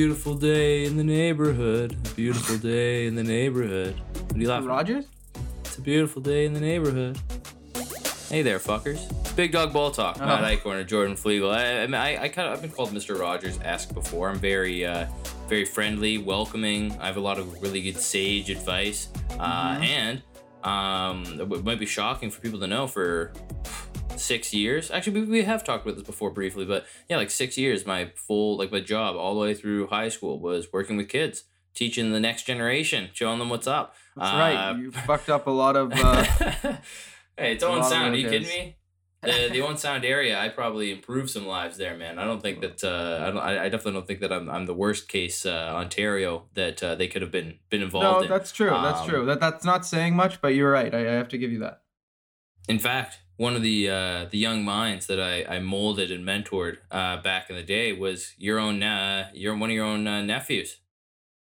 beautiful day in the neighborhood. A beautiful day in the neighborhood. What are you laughing? Rogers? It's a beautiful day in the neighborhood. Hey there, fuckers. Big Dog Ball Talk. Oh. Matt Eichhorn and Jordan Flegel. I, I, mean, I, I kind of I've been called Mr. Rogers esque before. I'm very uh, very friendly, welcoming. I have a lot of really good sage advice, uh, Mhm. and um, it might be shocking for people to know for six years. Actually, we, we have talked about this before briefly, but yeah, like six years. My full like my job all the way through high school was working with kids, teaching the next generation, showing them what's up. That's Uh, right. You fucked up a lot of. Uh, hey, it's Owen Sound. Are you kidding me? The the Owen Sound area, I probably improved some lives there, man. I don't think that uh, I, don't, I definitely don't think that I'm, I'm the worst case uh, Ontario that uh, they could have been been no, involved in. that's true. That's Um, true. That that's not saying much, but you're right. I, I have to give you that. In fact, one of the uh, the young minds that I, I molded and mentored uh, back in the day was your own uh, your one of your own uh, nephews.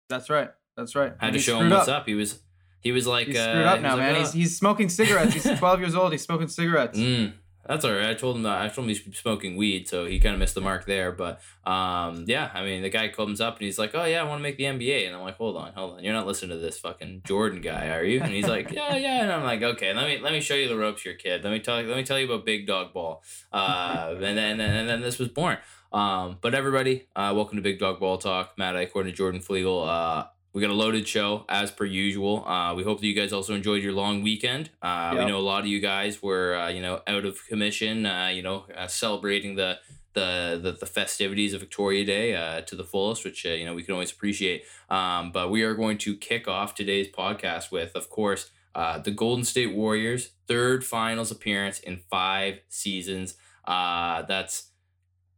That's right. That's right. Had And to show him what's up. He was he was like He's uh, screwed up now, like, man. "Oh, He's he's smoking cigarettes. He's 12 years old. He's smoking cigarettes. Mm, that's all right. I told him that I told him he's smoking weed, so he kind of missed the mark there. But um, yeah, I mean, the guy comes up and he's like, "Oh yeah, I want to make the NBA," and I'm like, "Hold on, hold on, you're not listening to this fucking Jordan guy, are you?" And he's like, "Yeah, yeah," and I'm like, "Okay, let me let me show you the ropes, here, kid. Let me tell let me tell you about Big Dog Ball." Uh, and then and then this was born. Um, but everybody, uh, welcome to Big Dog Ball Talk. Matt Eichhorn and Jordan Flegel. Uh, we got a loaded show as per usual. Uh, we hope that you guys also enjoyed your long weekend. Uh, We know a lot of you guys were, uh, you know, out of commission. Uh, you know, uh, celebrating the, the the the festivities of Victoria Day uh, to the fullest, which uh, you know we can always appreciate. Um, but we are going to kick off today's podcast with, of course, uh, the Golden State Warriors' third finals appearance in five seasons. Uh, that's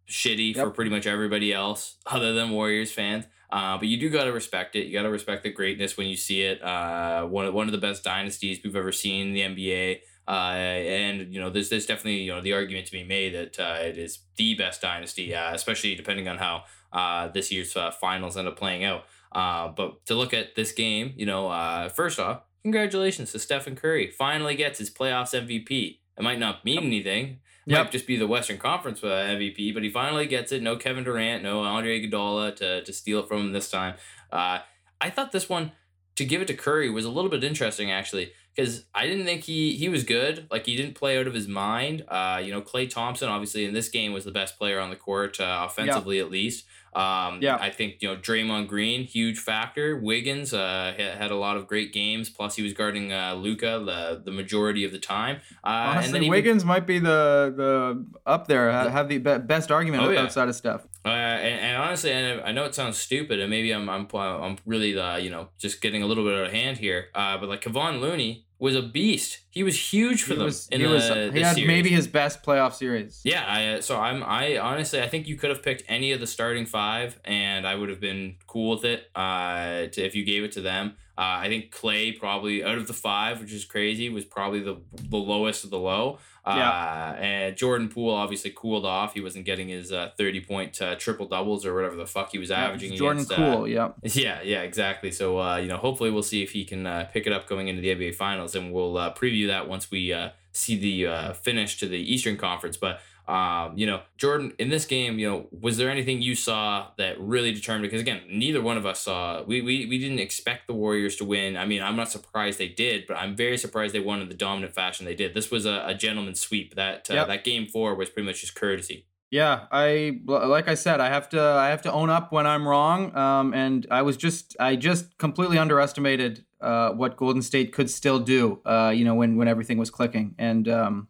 shitty for pretty much everybody else other than Warriors fans. Uh, but you do got to respect it. You got to respect the greatness when you see it. Uh, one of one of the best dynasties we've ever seen in the NBA. Uh, and you know, there's there's definitely you know the argument to be made that uh, it is the best dynasty, uh, especially depending on how uh, this year's uh, finals end up playing out. Uh, but to look at this game, you know, uh, first off, congratulations to Stephen Curry. Finally gets his playoffs MVP. It might not mean anything. Yep. might just be the Western Conference uh, MVP, but he finally gets it. No Kevin Durant, no Andre Iguodala to, to steal it from him this time. Uh, I thought this one to give it to Curry was a little bit interesting actually because I didn't think he he was good. Like he didn't play out of his mind. Uh, you know, Klay Thompson obviously in this game was the best player on the court uh, offensively at least. Um, Yeah. I think you know Draymond Green huge factor. Wiggins uh, had, a lot of great games. Plus he was guarding uh, Luka the the majority of the time. Uh, Honestly, and then even- Wiggins might be the the up there. ha- Have the be- best argument Oh, yeah. outside of Steph. Uh, and, and honestly, and I know it sounds stupid, and maybe I'm I'm I'm really uh, you know just getting a little bit out of hand here. Uh, but like Kevon Looney was a beast. He was huge for He them was. in He the was. He had series. maybe his best playoff series. Yeah, I, uh, so I'm I honestly I think you could have picked any of the starting five, and I would have been cool with it. Uh, to, if you gave it to them, uh, I think Klay probably out of the five, which is crazy, was probably the the lowest of the low. Uh, Yeah. and Jordan Poole obviously cooled off. He wasn't getting his uh, thirty point uh, triple doubles or whatever the fuck he was Yeah, averaging. Jordan against, uh, yeah. yeah, yeah, exactly. So, uh, you know, hopefully we'll see if he can uh, pick it up going into the NBA Finals, and we'll uh, preview that once we uh, see the uh, finish to the Eastern Conference. But, um, you know, Jordan, in this game, you know, was there anything you saw that really determined? Because again, neither one of us saw. We we we didn't expect the Warriors to win. I mean, I'm not surprised they did, but I'm very surprised they won in the dominant fashion they did. This was a, a gentleman's sweep. That uh, Yep. that game four was pretty much just courtesy. Yeah, I like I said, I have to I have to own up when I'm wrong. Um, and I was just I just completely underestimated uh what Golden State could still do. Uh, you know when when everything was clicking and um,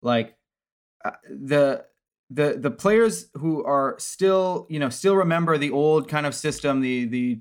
like uh, the the the players who are still you know still remember the old kind of system the the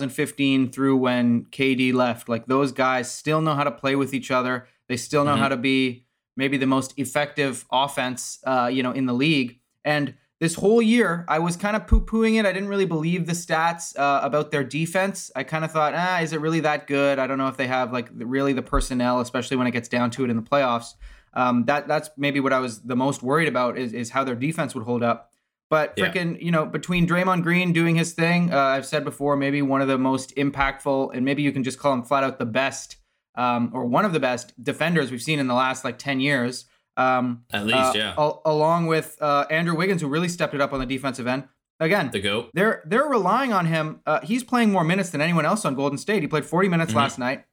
2015 through when KD left like those guys still know how to play with each other. They still know Mhm. how to be maybe the most effective offense uh, you know in the league. And this whole year I was kind of poo-pooing it. I didn't really believe the stats uh, about their defense. I kind of thought ah is it really that good? I don't know if they have like really the personnel especially when it gets down to it in the playoffs um, that that's maybe what I was the most worried about is, is how their defense would hold up. But Yeah. freaking, you know, between Draymond Green doing his thing, uh, I've said before, maybe one of the most impactful, and maybe you can just call him flat out the best, um, or one of the best defenders we've seen in the last like ten years. Um, At least, uh, yeah. al- along with uh, Andrew Wiggins, who really stepped it up on the defensive end. again, The goat. they're they're relying on him. Uh, he's playing more minutes than anyone else on Golden State. He played 40 minutes Mhm. last night.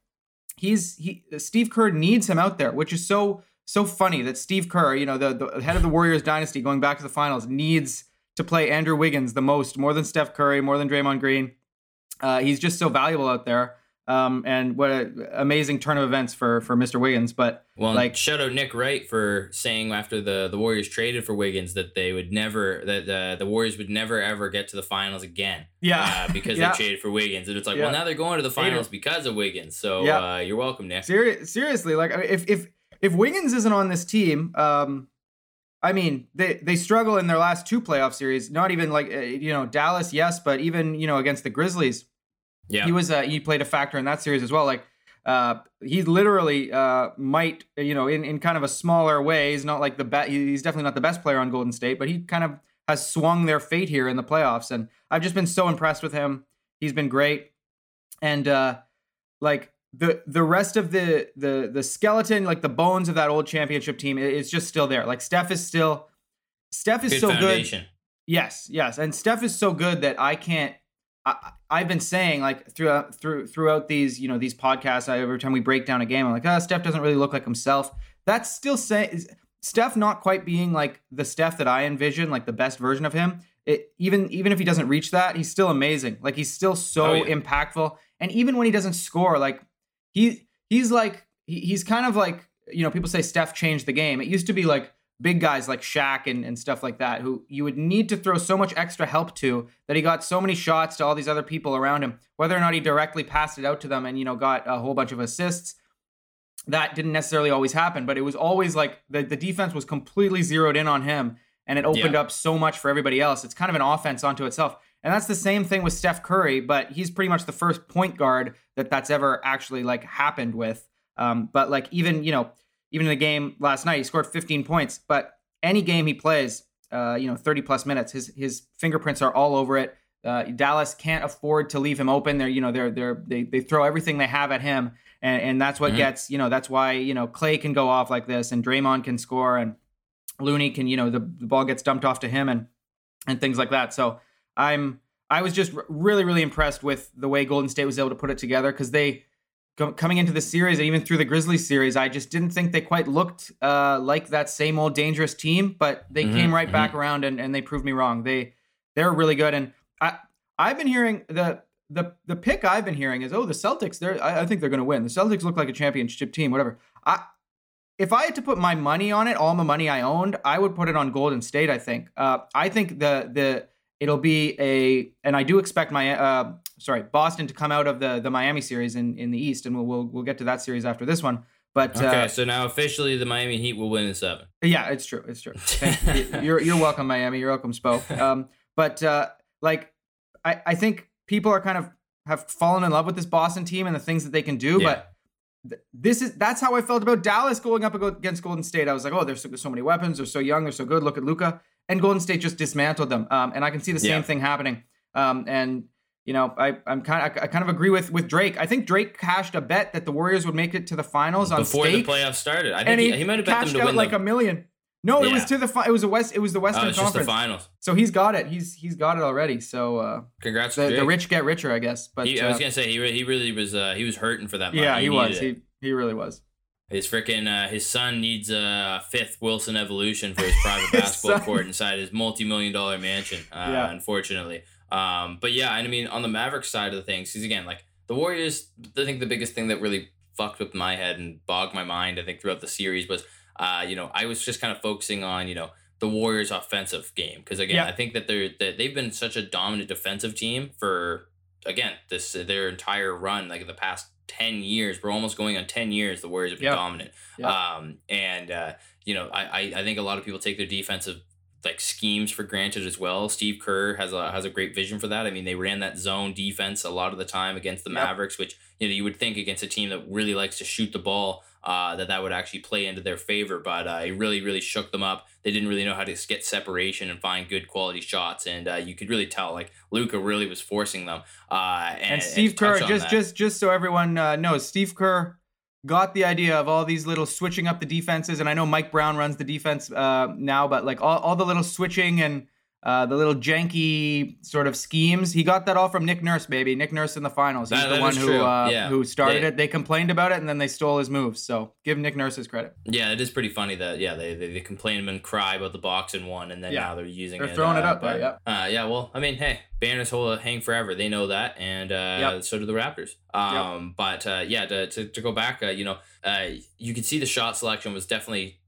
He's he Steve Kerr needs him out there, which is so so funny that Steve Kerr, you know, the, the head of the Warriors dynasty going back to the finals, needs to play Andrew Wiggins the most, more than Steph Curry, more than Draymond Green. Uh, he's just so valuable out there. Um, and what an amazing turn of events for for Mr. Wiggins. But Well, Like- shout out Nick Wright for saying after the the Warriors traded for Wiggins that they would never that the the Warriors would never ever get to the finals again. yeah, uh, because Yeah. they traded for Wiggins, and it's like, Yeah. well, now they're going to the finals because of Wiggins. So Yeah. uh, you're welcome, Nick. Seri- seriously, like I mean, if if if Wiggins isn't on this team, um, I mean they they struggle in their last two playoff series. Not even like uh, you know Dallas, yes, but even you know against the Grizzlies, Yeah, he was uh, he played a factor in that series as well. Like uh, he literally uh, might you know in, in kind of a smaller way. He's not like the best. He's definitely not the best player on Golden State, but he kind of has swung their fate here in the playoffs. And I've just been so impressed with him. He's been great, and uh, like the the rest of the the the skeleton, like the bones of that old championship team, it's just still there. Like Steph is still. Steph is good so good. Yes, yes, and Steph is so good that I can't. I, I've been saying like throughout uh, through throughout these you know these podcasts. I, every time we break down a game, I'm like, oh, Steph doesn't really look like himself. That's still saying Steph not quite being like the Steph that I envision, like the best version of him. It, even even if he doesn't reach that, he's still amazing. Like he's still so Oh, yeah. impactful. And even when he doesn't score, like he he's like he, he's kind of like you know people say Steph changed the game. It used to be like big guys like Shaq and, and stuff like that who you would need to throw so much extra help to that he got so many shots to all these other people around him whether or not he directly passed it out to them and you know got a whole bunch of assists that didn't necessarily always happen but it was always like the, the defense was completely zeroed in on him and it opened Yeah. up so much for everybody else it's kind of an offense onto itself and that's the same thing with Steph Curry but he's pretty much the first point guard that that's ever actually like happened with um, but like even you know even in the game last night, he scored 15 points. But any game he plays, uh, you know, 30 plus minutes, his his fingerprints are all over it. Uh, Dallas can't afford to leave him open. They're you know they're they're they, they throw everything they have at him, and and that's what Mhm. gets you know that's why you know Klay can go off like this, and Draymond can score, and Looney can you know the, the ball gets dumped off to him, and and things like that. So I'm I was just really really impressed with the way Golden State was able to put it together because they coming into the series and even through the Grizzlies series, I just didn't think they quite looked uh, like that same old dangerous team. But they Mhm, came right back around and, and they proved me wrong. They they're really good. And I I've been hearing the the the pick I've been hearing is oh the Celtics they're I, I think they're going to win. The Celtics look like a championship team. Whatever. I if I had to put my money on it, all the money I owned, I would put it on Golden State. I think. Uh, I think the the it'll be a, and I do expect my, uh, sorry, Boston to come out of the the Miami series in in the East, and we'll we'll, we'll get to that series after this one. But Okay, uh, so now officially the Miami Heat will win in seven. yeah, it's true. It's true. You. You're you're welcome, Miami. You're welcome, Spo. Um, but uh, like, I I think people are kind of have fallen in love with this Boston team and the things that they can do. Yeah. But th- this is that's how I felt about Dallas going up against Golden State. I was like, oh, there's so, there's so many weapons. They're so young. They're so good. Look at Luka. And Golden State just dismantled them. Um, and I can see the same Yeah. thing happening. Um, and you know, I, I'm kind of, I kind of agree with with Drake. I think Drake cashed a bet that the Warriors would make it to the finals on Before stake the playoffs started, I think he, he, he might have bet them to out win like the, a million. No, it was to the fi- it was a west it was the oh, Western just the Conference. finals. so he's got it. He's he's got it already. So uh, Congrats, the, the rich get richer, I guess. But He, I uh, was gonna say he, re- he really was uh, he was hurting for that money. yeah, he, needed was. it. He he really was. His freaking uh, his son needs a fifth Wilson evolution for his private His basketball son. court inside his multi-million dollar mansion. Uh, Yeah. unfortunately. Um, but yeah, and I mean on the Mavericks side of the things, because again, like the Warriors, I think the biggest thing that really fucked with my head and bogged my mind, I think throughout the series was, uh, you know, I was just kind of focusing on, you know, the Warriors' offensive game because again, Yeah. I think that they're that they've been such a dominant defensive team for again this their entire run, like the past ten years. We're almost going on ten years. The Warriors have been Yeah. dominant. Yeah. Um, and uh, you know, I, I I think a lot of people take their defensive like schemes for granted as well. Steve Kerr has a has a great vision for that. I mean, they ran that zone defense a lot of the time against the Yep. Mavericks, which you know you would think against a team that really likes to shoot the ball. Uh, that that would actually play into their favor, but uh, it really, really shook them up. They didn't really know how to get separation and find good quality shots, and uh, you could really tell like Luka really was forcing them. Uh, and, And Steve to Kerr, just that- just just so everyone uh, knows, Steve Kerr got the idea of all these little switching up the defenses, and I know Mike Brown runs the defense uh, now, but like all, all the little switching and uh, the little janky sort of schemes. He got that all from Nick Nurse, baby. Nick Nurse in the finals. He's That- the that one who uh, Yeah. who started They- it. They complained about it, and then they stole his moves. So give Nick Nurse his credit. Yeah, it is pretty funny that yeah they, they, they complain and cry about the box and one, and then Yeah. now they're using They're it. throwing it uh, out there, but, Uh, yeah, well, I mean, hey, banners hold hang forever. They know that, and uh, Yep. so do the Raptors. Um, but uh, yeah, to, to, to go back, uh, you know, uh, you could see the shot selection was definitely.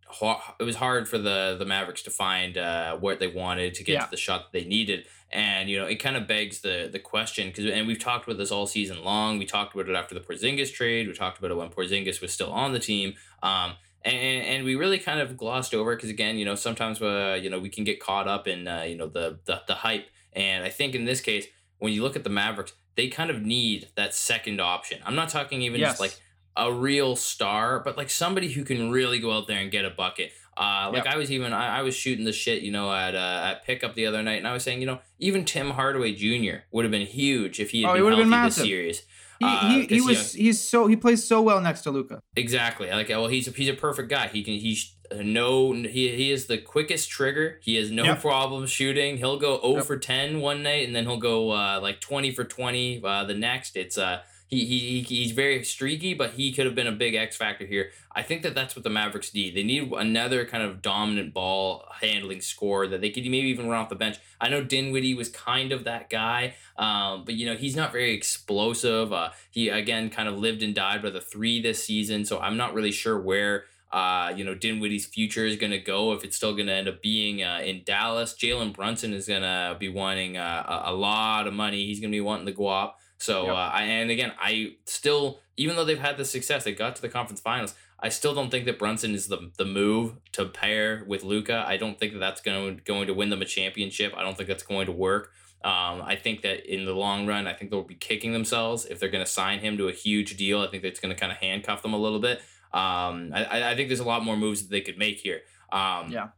It was hard for the the Mavericks to find uh, what they wanted to get Yeah. to the shot that they needed, and you know it kind of begs the the question because and we've talked about this all season long. We talked about it after the Porzingis trade. We talked about it when Porzingis was still on the team. Um, and, and we really kind of glossed over because again, you know, sometimes uh, you know we can get caught up in uh, you know the, the the hype, and I think in this case, when you look at the Mavericks, they kind of need that second option. I'm not talking even Yes. just like a real star, but like somebody who can really go out there and get a bucket. Uh, like Yep. I was even I, I was shooting the shit, you know, at uh, at pickup the other night, and I was saying, you know, even Tim Hardaway Jr. would have been huge if he had Oh, been healthy been this series. He, Uh, he, he you was he's so he plays so well next to Luka. Exactly. Like, well, he's a, he's a perfect guy. He can he's uh, no he he is the quickest trigger. He has no Yep. problem shooting. He'll go 0 Yep. for 10 one night and then he'll go uh, like 20 for 20 uh, the next. It's uh he, he, he he's very streaky, but he could have been a big X factor here. I think that that's what the Mavericks need. They need another kind of dominant ball handling scorer that they could maybe even run off the bench. I know Dinwiddie was kind of that guy, um, but you know he's not very explosive. Uh, he again kind of lived and died by the three this season, so I'm not really sure where uh, you know Dinwiddie's future is going to go. If it's still going to end up being uh, in Dallas, Jalen Brunson is going to be wanting uh, a, a lot of money. He's going to be wanting the guap. So Yep. uh, I, and again, I still, even though they've had the success, they got to the conference finals. I still don't think that Brunson is the the move to pair with Luka. I don't think that that's going going to win them a championship. I don't think that's going to work. Um, I think that in the long run, I think they'll be kicking themselves if they're going to sign him to a huge deal. I think that's going to kind of handcuff them a little bit. Um, I, I- I think there's a lot more moves that they could make here. Um, Yeah.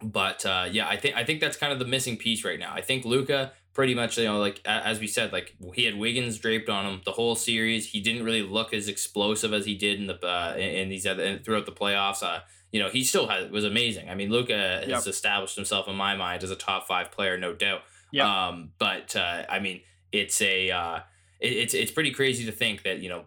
But uh, yeah, I think I think that's kind of the missing piece right now. I think Luka pretty much you know like as we said like he had Wiggins draped on him the whole series. He didn't really look as explosive as he did in the uh, in, these other throughout the playoffs. Uh, you know he still has was amazing. I mean Luka has Yep. established himself in my mind as a top five player, no doubt. Yep. Um, but uh, I mean it's a uh, it, it's it's pretty crazy to think that you know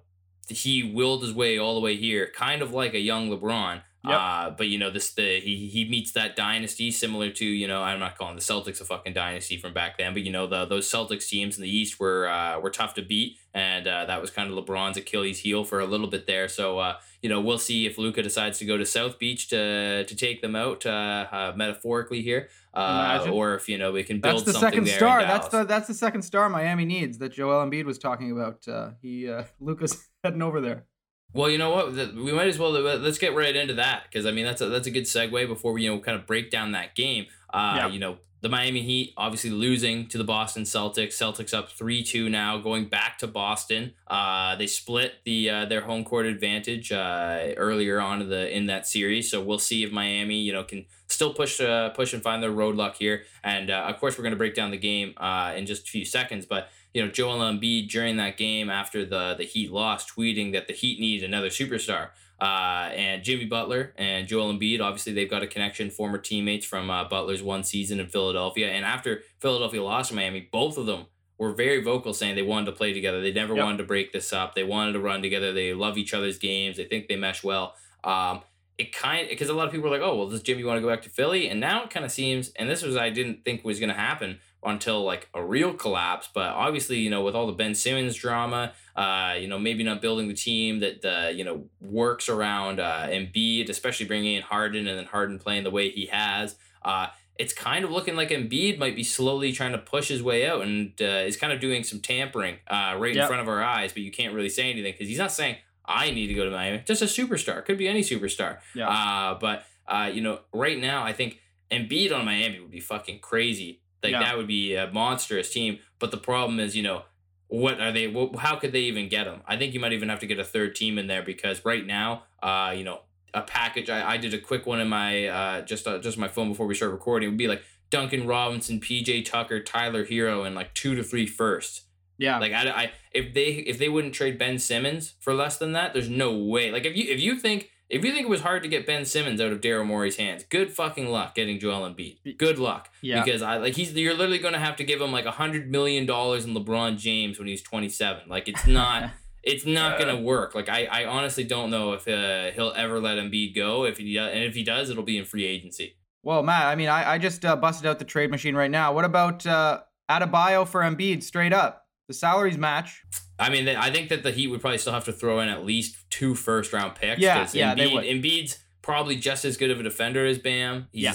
he willed his way all the way here, kind of like a young LeBron. Yep. Uh, but you know this the he he meets that dynasty similar to you know I'm not calling the Celtics a fucking dynasty from back then, but you know the those Celtics teams in the East were uh, were tough to beat, and uh, that was kind of LeBron's Achilles heel for a little bit there. So uh, you know we'll see if Luka decides to go to South Beach to to take them out uh, uh, metaphorically here, uh, or if you know we can build That's the something second there star. That's the that's the second star Miami needs that Joel Embiid was talking about. Uh, he uh, Luka's heading over there. Well, you know what? We might as well let's get right into that because I mean that's a that's a good segue before we you know kind of break down that game. Uh, Yeah. You know the Miami Heat obviously losing to the Boston Celtics. Celtics up three two now, going back to Boston. Uh, they split the uh, their home court advantage uh, earlier on in the in that series, so we'll see if Miami you know can still push uh, push and find their road luck here. And uh, of course, we're going to break down the game uh, in just a few seconds, but you know, Joel Embiid during that game after the the Heat lost, tweeting that the Heat need another superstar. Uh, and Jimmy Butler and Joel Embiid, obviously they've got a connection, former teammates from uh, Butler's one season in Philadelphia. And after Philadelphia lost to Miami, both of them were very vocal saying they wanted to play together. They never Yep. wanted to break this up. They wanted to run together. They love each other's games. They think they mesh well. Um, it kind because a lot of people are like, oh well, does Jimmy want to go back to Philly? And now it kind of seems, and this was I didn't think was going to happen until like a real collapse. But obviously, you know, with all the Ben Simmons drama, uh, you know, maybe not building the team that uh, you know works around uh, Embiid, especially bringing in Harden and then Harden playing the way he has. Uh, it's kind of looking like Embiid might be slowly trying to push his way out and uh, is kind of doing some tampering uh, right in front of our eyes. But you can't really say anything because he's not saying I need to go to Miami. Just a superstar. Could be any superstar. Yeah. Uh, but uh, you know, right now I think Embiid on Miami would be fucking crazy. Like Yeah. that would be a monstrous team. But the problem is, you know, what are they? How could they even get him? I think you might even have to get a third team in there because right now, uh, you know, a package. I, I did a quick one in my uh, just uh, just my phone before we start recording. It would be like Duncan Robinson, PJ Tucker, Tyler Herro, and like two to three firsts. Yeah. Like I, I if they if they wouldn't trade Ben Simmons for less than that, there's no way. Like if you if you think if you think it was hard to get Ben Simmons out of Daryl Morey's hands, good fucking luck getting Joel Embiid. Good luck. Yeah. Because I like he's you're literally gonna have to give him like a hundred million dollars in LeBron James when he's 27. Like it's not. It's not gonna work. Like I, I honestly don't know if uh, he'll ever let Embiid go. If he does, and if he does, it'll be in free agency. Well, Matt, I mean, I, I just uh, busted out the trade machine right now. What about uh, Adebayo for Embiid straight up? The salaries match. I mean, I think that the Heat would probably still have to throw in at least two first round picks. Yeah, yeah, they Embiid, would. Embiid's probably just as good of a defender as Bam. He's Yeah.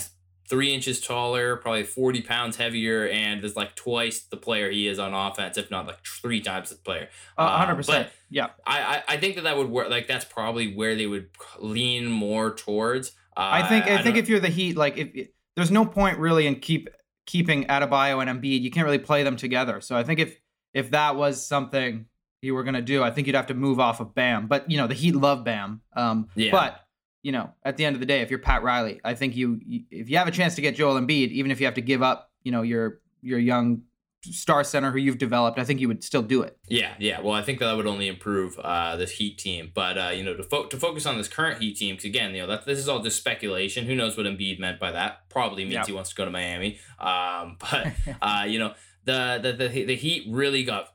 three inches taller, probably 40 pounds heavier, and is like twice the player he is on offense, if not like three times the player. Uh, Uh, 100%. but- yeah. I, I, I think that that would work. Like, that's probably where they would lean more towards. Uh, I think I, think if you're the Heat, like if, if- there's no point really in keep keeping Adebayo and Embiid. You can't really play them together. So I think if if that was something you were gonna do, I think you'd have to move off of Bam. But you know the Heat love Bam. Um, Yeah. But you know at the end of the day, if you're Pat Riley, I think you, you if you have a chance to get Joel Embiid, even if you have to give up, you know your your young star center who you've developed, I think you would still do it. Yeah, yeah. Well, I think that would only improve uh, this Heat team. But uh, you know, to fo- to focus on this current Heat team, because again, you know, that this is all just speculation. Who knows what Embiid meant by that? Probably means Yeah. he wants to go to Miami. Um, but uh, you know, the, the the the Heat really got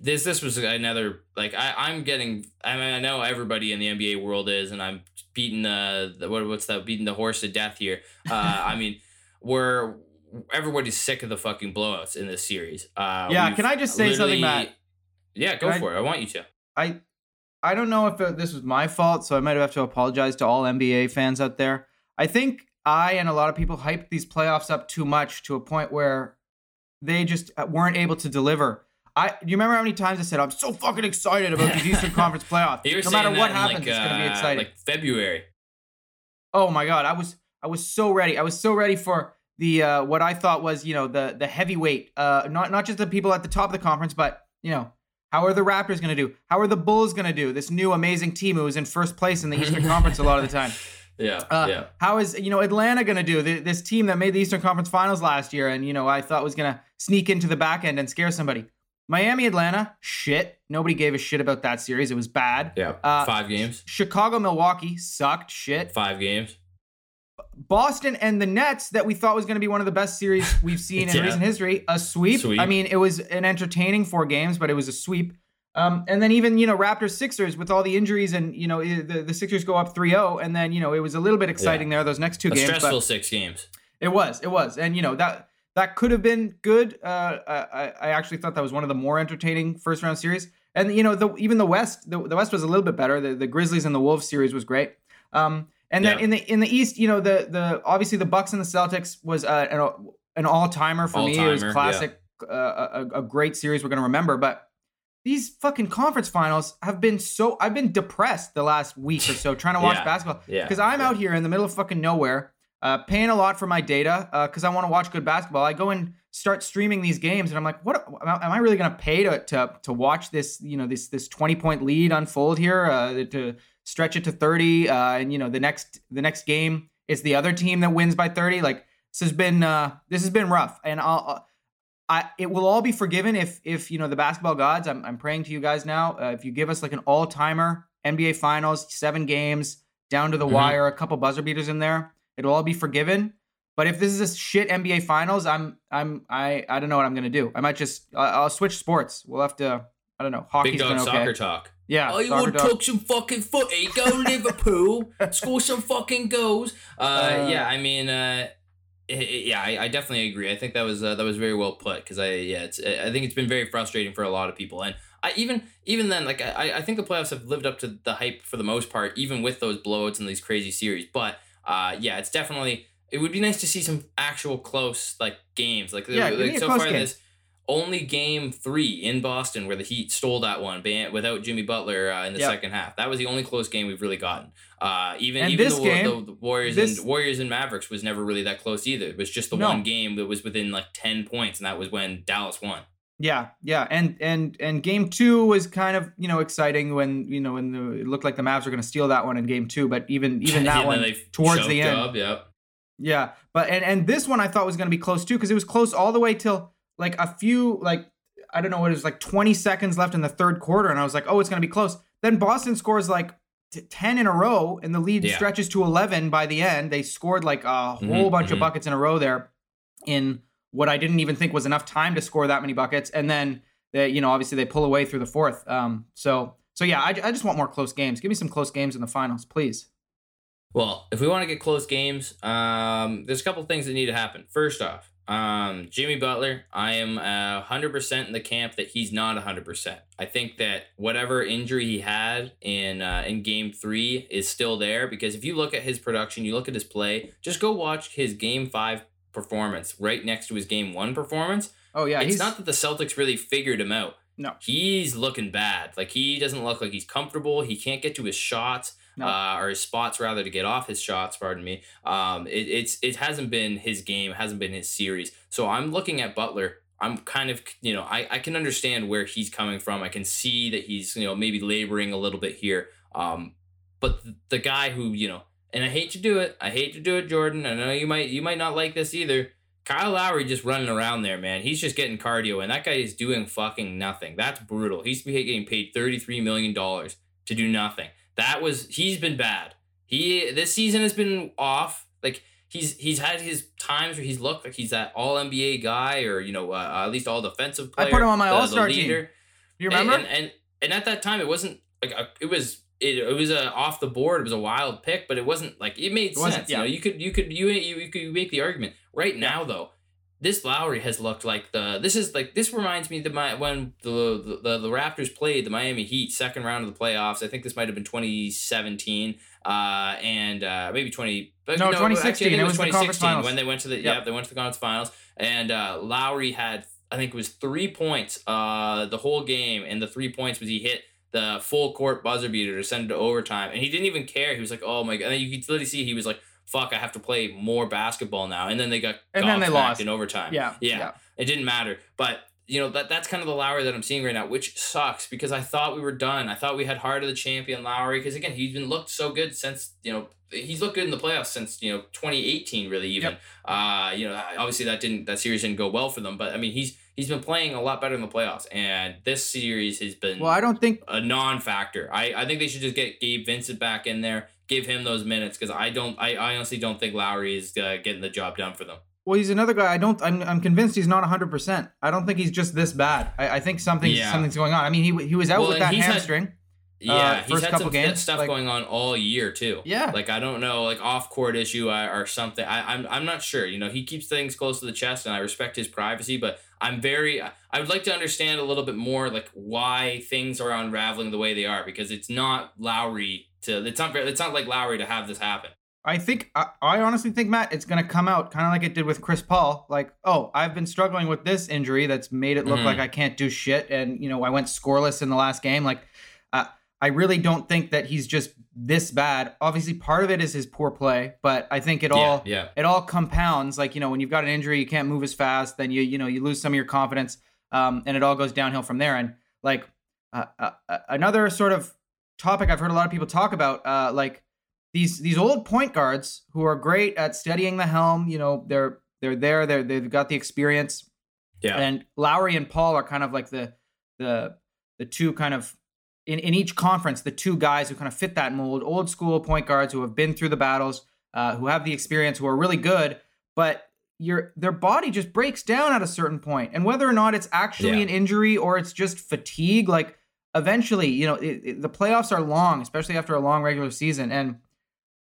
this. This was another like I I'm getting. I mean, I know everybody in the NBA world is, and I'm beating the, the what what's that? Beating the horse to death here. Uh, I mean, we're everybody's sick of the fucking blowouts in this series. Uh, Yeah, can I just say something, Matt? Yeah, go Can I- for it. I want you to. I I don't know if uh, this was my fault, so I might have to apologize to all NBA fans out there. I think I and a lot of people hyped these playoffs up too much to a point where they just uh, weren't able to deliver. I you remember how many times I said I'm so fucking excited about these Eastern Conference playoffs? No matter what happens, like, it's gonna be uh, exciting. Like February. Oh my god, I was I was so ready. I was so ready for the uh, what I thought was you know the the heavyweight, uh, not not just the people at the top of the conference, but you know how are the Raptors going to do? How are the Bulls going to do? This new amazing team who was in first place in the Eastern Conference a lot of the time. Yeah, Uh, yeah. How is you know Atlanta going to do? The, this team that made the Eastern Conference Finals last year, and you know I thought was going to sneak into the back end and scare somebody. Miami, Atlanta, shit. Nobody gave a shit about that series. It was bad. Yeah. uh, Five games. Chicago, Milwaukee sucked. Shit. Five games. Boston and the Nets that we thought was going to be one of the best series we've seen in Yeah. recent history. A sweep. Sweep. I mean, it was an entertaining four games, but it was a sweep. Um, and then even you know Raptors Sixers with all the injuries and you know the, the Sixers go up 3-0 and then you know it was a little bit exciting there those next two A games. but- stressful six games. it was, it was, and you know that that could have been good. Uh, I, I actually thought that was one of the more entertaining first round series, and you know the even the West, the, the West was a little bit better. The, the Grizzlies and the Wolves series was great. Um, and then Yeah. in the in the East, you know the the obviously the Bucks and the Celtics was uh, an, an all timer for me. It was All-timer, classic, uh, a, a great series we're gonna remember. But these fucking conference finals have been so. I've been depressed the last week or so trying to watch Yeah. basketball Yeah. because I'm yeah. out here in the middle of fucking nowhere, uh, paying a lot for my data because I want to watch good basketball. I go and start streaming these games, and I'm like, what am I- really gonna pay to to to watch this? You know, this this 20 point lead unfold here uh, to stretch it to 30, uh, and you know the next the next game is the other team that wins by 30. Like this has been uh, this has been rough, and I'll. uh, I, it will all be forgiven if if you know the basketball gods. I'm, I'm praying to you guys now. Uh, if you give us like an all timer NBA Finals, seven games down to the Mhm. wire, a couple buzzer beaters in there, it'll all be forgiven. But if this is a shit NBA Finals, I'm I'm I I don't know what I'm gonna do. I might just I- I'll switch sports. We'll have to. I don't know. Hockey's Big dog been okay. soccer talk. Yeah. Oh, you soccer want to talk. talk some fucking footy? Go Liverpool, score some fucking goals. Uh, Uh, yeah, I mean, uh, i- i- yeah, I, I definitely agree. I think that was uh, that was very well put because I yeah, it's I think it's been very frustrating for a lot of people, and I even even then like I I think the playoffs have lived up to the hype for the most part, even with those blowouts and these crazy series. But uh, yeah, it's definitely it would be nice to see some actual close like games like Yeah, like, give me a so far game. this only game three in Boston where the Heat stole that one without Jimmy Butler uh, in the Yep. second half. That was the only close game we've really gotten. Uh, even And even the, game- the, the Warriors this- and Warriors and Mavericks was never really that close either. It was just the No. one game that was within like ten points, and that was when Dallas won. Yeah, yeah, and and and game two was kind of you know exciting when you know when the, it looked like the Mavs were going to steal that one in game two, but even even that one towards the end, up, yep. yeah. But and and this one I thought was going to be close too because it was close all the way till like a few like I don't know what it was like twenty seconds left in the third quarter, and I was like, oh, it's going to be close. Then Boston scores like t- 10 in a row and the lead Yeah. stretches to 11 by the end. They scored like a whole Mhm, bunch of mhm. buckets in a row there in what I didn't even think was enough time to score that many buckets. And then they, you know, obviously they pull away through the fourth. Um, so, so yeah, I, I just want more close games. Give me some close games in the finals, please. Well, if we want to get close games, um, there's a couple things that need to happen. First off, um, Jimmy Butler, I am uh, 100% in the camp that he's not 100%. I think that whatever injury he had in uh, in game three is still there because if you look at his production, you look at his play, just go watch his game five performance right next to his game one performance. Oh yeah, it's not that the Celtics really figured him out. No. He's looking bad. Like he doesn't look like he's comfortable. He can't get to his shots, No. uh, or his spots rather to get off his shots. Pardon me. Um, it, it's it hasn't been his game, hasn't been his series. So I'm looking at Butler. I'm kind of you know I I can understand where he's coming from. I can see that he's you know maybe laboring a little bit here. Um, but the guy who you know, and I hate to do it. I hate to do it, Jordan. I know you might you might not like this either. Kyle Lowry just running around there, man. He's just getting cardio, and that guy is doing fucking nothing. That's brutal. He's getting paid thirty three million dollars to do nothing. That was he's been bad. He this season has been off. Like he's he's had his times where he's looked like he's that All NBA guy, or you know uh, at least All Defensive player. I put him on my the All-Star team. you remember? And, and and and at that time, it wasn't like a, it was. It, it was a off the board. It was a wild pick, but it wasn't like it made It sense. yeah. You know, you could you could you you, you could make the argument right now though. This Lowry has looked like the. This is like this reminds me of the my when the, the the Raptors played the Miami Heat second round of the playoffs. I think this might have been twenty seventeen, uh, and uh, maybe twenty. But No, I 2016, think it was 2016 finals. when they went to the Yep. yeah they went to the conference finals, and uh, Lowry had I think it was three points uh the whole game, and the three points was he hit the full court buzzer beater to send it to overtime, and he didn't even care. He was like, "Oh my god!" And then you could literally see he was like, "Fuck, I have to play more basketball now." And then they got And then they lost. in overtime. yeah, yeah, it didn't matter. But you know that that's kind of the Lowry that I'm seeing right now, which sucks because I thought we were done. I thought we had heart of the champion Lowry because again he's been looked so good since you know he's looked good in the playoffs since you know 2018 really even. Uh, you know obviously that didn't that series didn't go well for them, but I mean he's he's been playing a lot better in the playoffs, and this series has been Well, I don't think a non-factor. I, I think they should just get Gabe Vincent back in there, give him those minutes because I don't I, I honestly don't think Lowry is uh, getting the job done for them. Well, he's another guy. I don't. I'm. I'm convinced he's not 100. percent I don't think he's just this bad. I, I think something. Yeah. Something's going on. I mean, he he was out Well, with that hamstring. had- Yeah, he's first had couple some games, stuff like- going on all year too. yeah. Like I don't know, like off court issue uh, or something. I, I'm I'm not sure. You know, he keeps things close to the chest, and I respect his privacy. But I'm very. I would like to understand a little bit more, like why things are unraveling the way they are, because it's not Lowry to. It's not. It's not like Lowry to have this happen. I think. I, I honestly think Matt, it's gonna come out kind of like it did with Chris Paul. Like, oh, I've been struggling with this injury that's made it look Mhm. like I can't do shit, and you know, I went scoreless in the last game. Like, uh, I really don't think that he's just this bad. Obviously, part of it is his poor play, but I think it all yeah, it all compounds like you know when you've got an injury you can't move as fast then you you know you lose some of your confidence um, and it all goes downhill from there and like uh, uh, uh, another sort of topic i've heard a lot of people talk about uh, like these these old point guards who are great at steadying the helm you know they're they're there they're, they've got the experience yeah. and Lowry and Paul are kind of like the the the two kind of in, in each conference, the two guys who kind of fit that mold, old school point guards who have been through the battles, uh, who have the experience, who are really good, but your their body just breaks down at a certain point. And whether or not it's actually Yeah. an injury or it's just fatigue, like eventually, you know, it, it- the playoffs are long, especially after a long regular season. And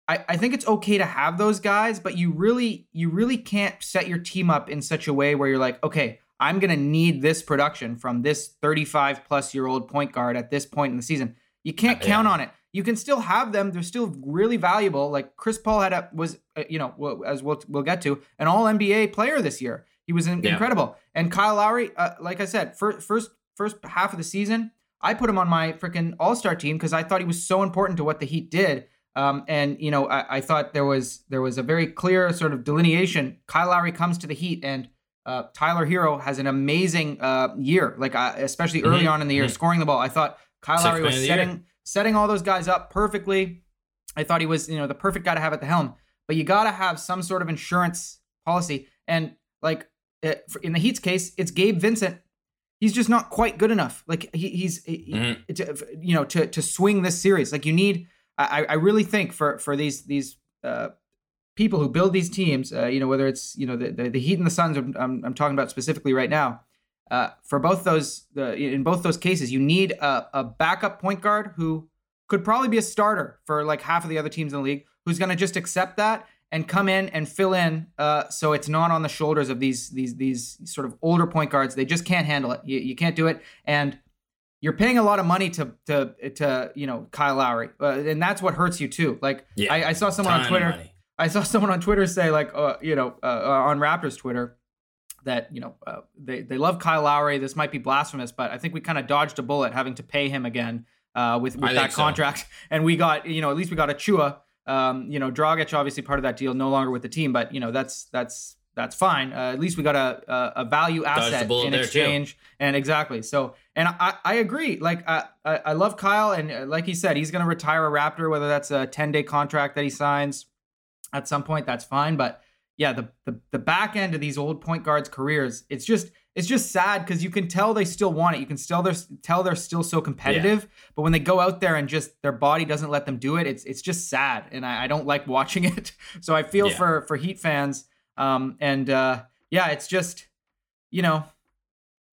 I, I think it's okay to have those guys, but you really you really can't set your team up in such a way where you're like, okay, I'm gonna need this production from this 35 plus year old point guard at this point in the season. You can't count yeah. on it. You can still have them. They're still really valuable. Like Chris Paul had a was uh, you know as we'll we'll get to an All NBA player this year. He was in, Yeah. incredible. And Kyle Lowry, uh, like I said, first first first half of the season, I put him on my freaking All Star team because I thought he was so important to what the Heat did. Um, and you know, I, I thought there was there was a very clear sort of delineation. Kyle Lowry comes to the Heat, and uh, Tyler Herro has an amazing uh, year, like uh, especially early Mhm, on in the year, mhm. scoring the ball. I thought Kyle Sixth Lowry was setting setting all those guys up perfectly. I thought he was, you know, the perfect guy to have at the helm. But you got to have some sort of insurance policy. And like uh, for- in the Heat's case, it's Gabe Vincent. He's just not quite good enough. Like he, he's, he- Mhm. to, you know, to to swing this series. Like you need. I, I really think for for these these uh, people who build these teams, uh, you know, whether it's you know the, the, the Heat and the Suns, I'm, I'm, talking about specifically right now. Uh, for both those, the, in both those cases, you need a, a backup point guard who could probably be a starter for like half of the other teams in the league, who's going to just accept that and come in and fill in, uh, so it's not on the shoulders of these these these sort of older point guards. They just can't handle it. You, you can't do it, and you're paying a lot of money to to to you know Kyle Lowry, uh, and that's what hurts you too. Like yeah, I, I, saw someone on Twitter. I saw someone on Twitter say like, uh, you know, uh, uh, on Raptors Twitter that you know uh, they they love Kyle Lowry. This might be blasphemous, but I think we kind of dodged a bullet having to pay him again uh, with with that contract, so. and we got you know at least we got Achiuwa. Um, you know, Dragic obviously part of that deal, no longer with the team, but you know that's that's that's fine. Uh, at least we got a a, a value asset in exchange, and exactly. So, and I, I agree. Like I, I love Kyle, and like he said, he's going to retire a Raptor, whether that's a ten day contract that he signs at some point, that's fine. But yeah, the, the the back end of these old point guards' careers, it's just it's just sad because you can tell they still want it. You can still they're, tell they're still so competitive, yeah. but when they go out there and just their body doesn't let them do it, it's it's just sad, and I, I don't like watching it. so I feel yeah. for for Heat fans, um, and uh, yeah, it's just you know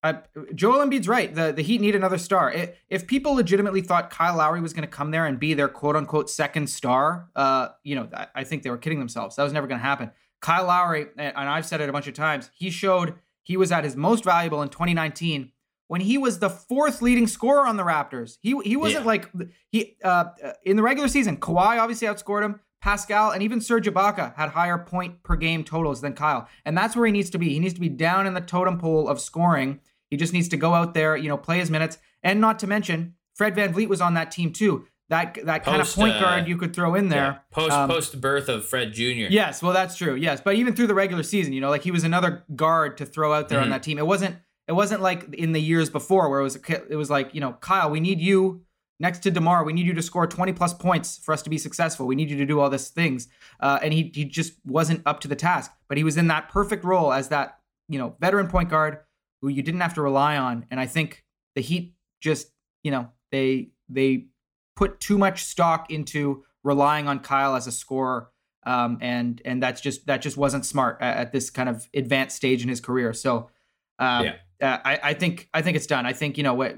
uh, Joel Embiid's right. The the Heat need another star. It, if people legitimately thought Kyle Lowry was going to come there and be their quote unquote second star, uh, you know, I, I think they were kidding themselves. That was never going to happen. Kyle Lowry, and I've said it a bunch of times, he showed he was at his most valuable in 2019 when he was the fourth leading scorer on the Raptors. He he wasn't yeah. like he uh, in the regular season. Kawhi obviously outscored him. Pascal and even Serge Ibaka had higher point per game totals than Kyle, and that's where he needs to be. He needs to be down in the totem pole of scoring he just needs to go out there, you know, play his minutes. And not to mention, Fred VanVleet was on that team too. That that post, kind of point guard uh, you could throw in there. Yeah. Post um, post birth of Fred Jr. Yes, well that's true. Yes, but even through the regular season, you know, like he was another guard to throw out there mm-hmm. on that team. It wasn't it wasn't like in the years before where it was it was like you know Kyle, we need you next to Demar. We need you to score 20 plus points for us to be successful. We need you to do all these things. Uh, and he he just wasn't up to the task. But he was in that perfect role as that you know veteran point guard who you didn't have to rely on. And I think the Heat just, you know, they they put too much stock into relying on Kyle as a scorer. Um, and and that's just that just wasn't smart at, at this kind of advanced stage in his career. So um, yeah. Uh, I, I think I think it's done. I think you know what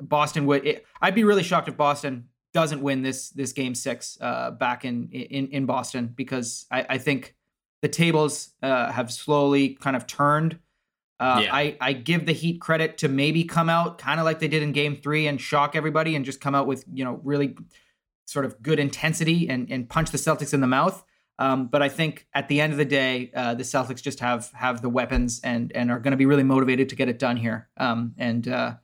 Boston would. It, I'd be really shocked if Boston doesn't win this this game six uh, back in in in Boston because I, I think the tables uh, have slowly kind of turned uh, yeah. I, I give the Heat credit to maybe come out kind of like they did in game three and shock everybody and just come out with, you know, really sort of good intensity and, and punch the Celtics in the mouth. Um, but I think at the end of the day, uh, the Celtics just have have the weapons and and are going to be really motivated to get it done here. Um, and uh,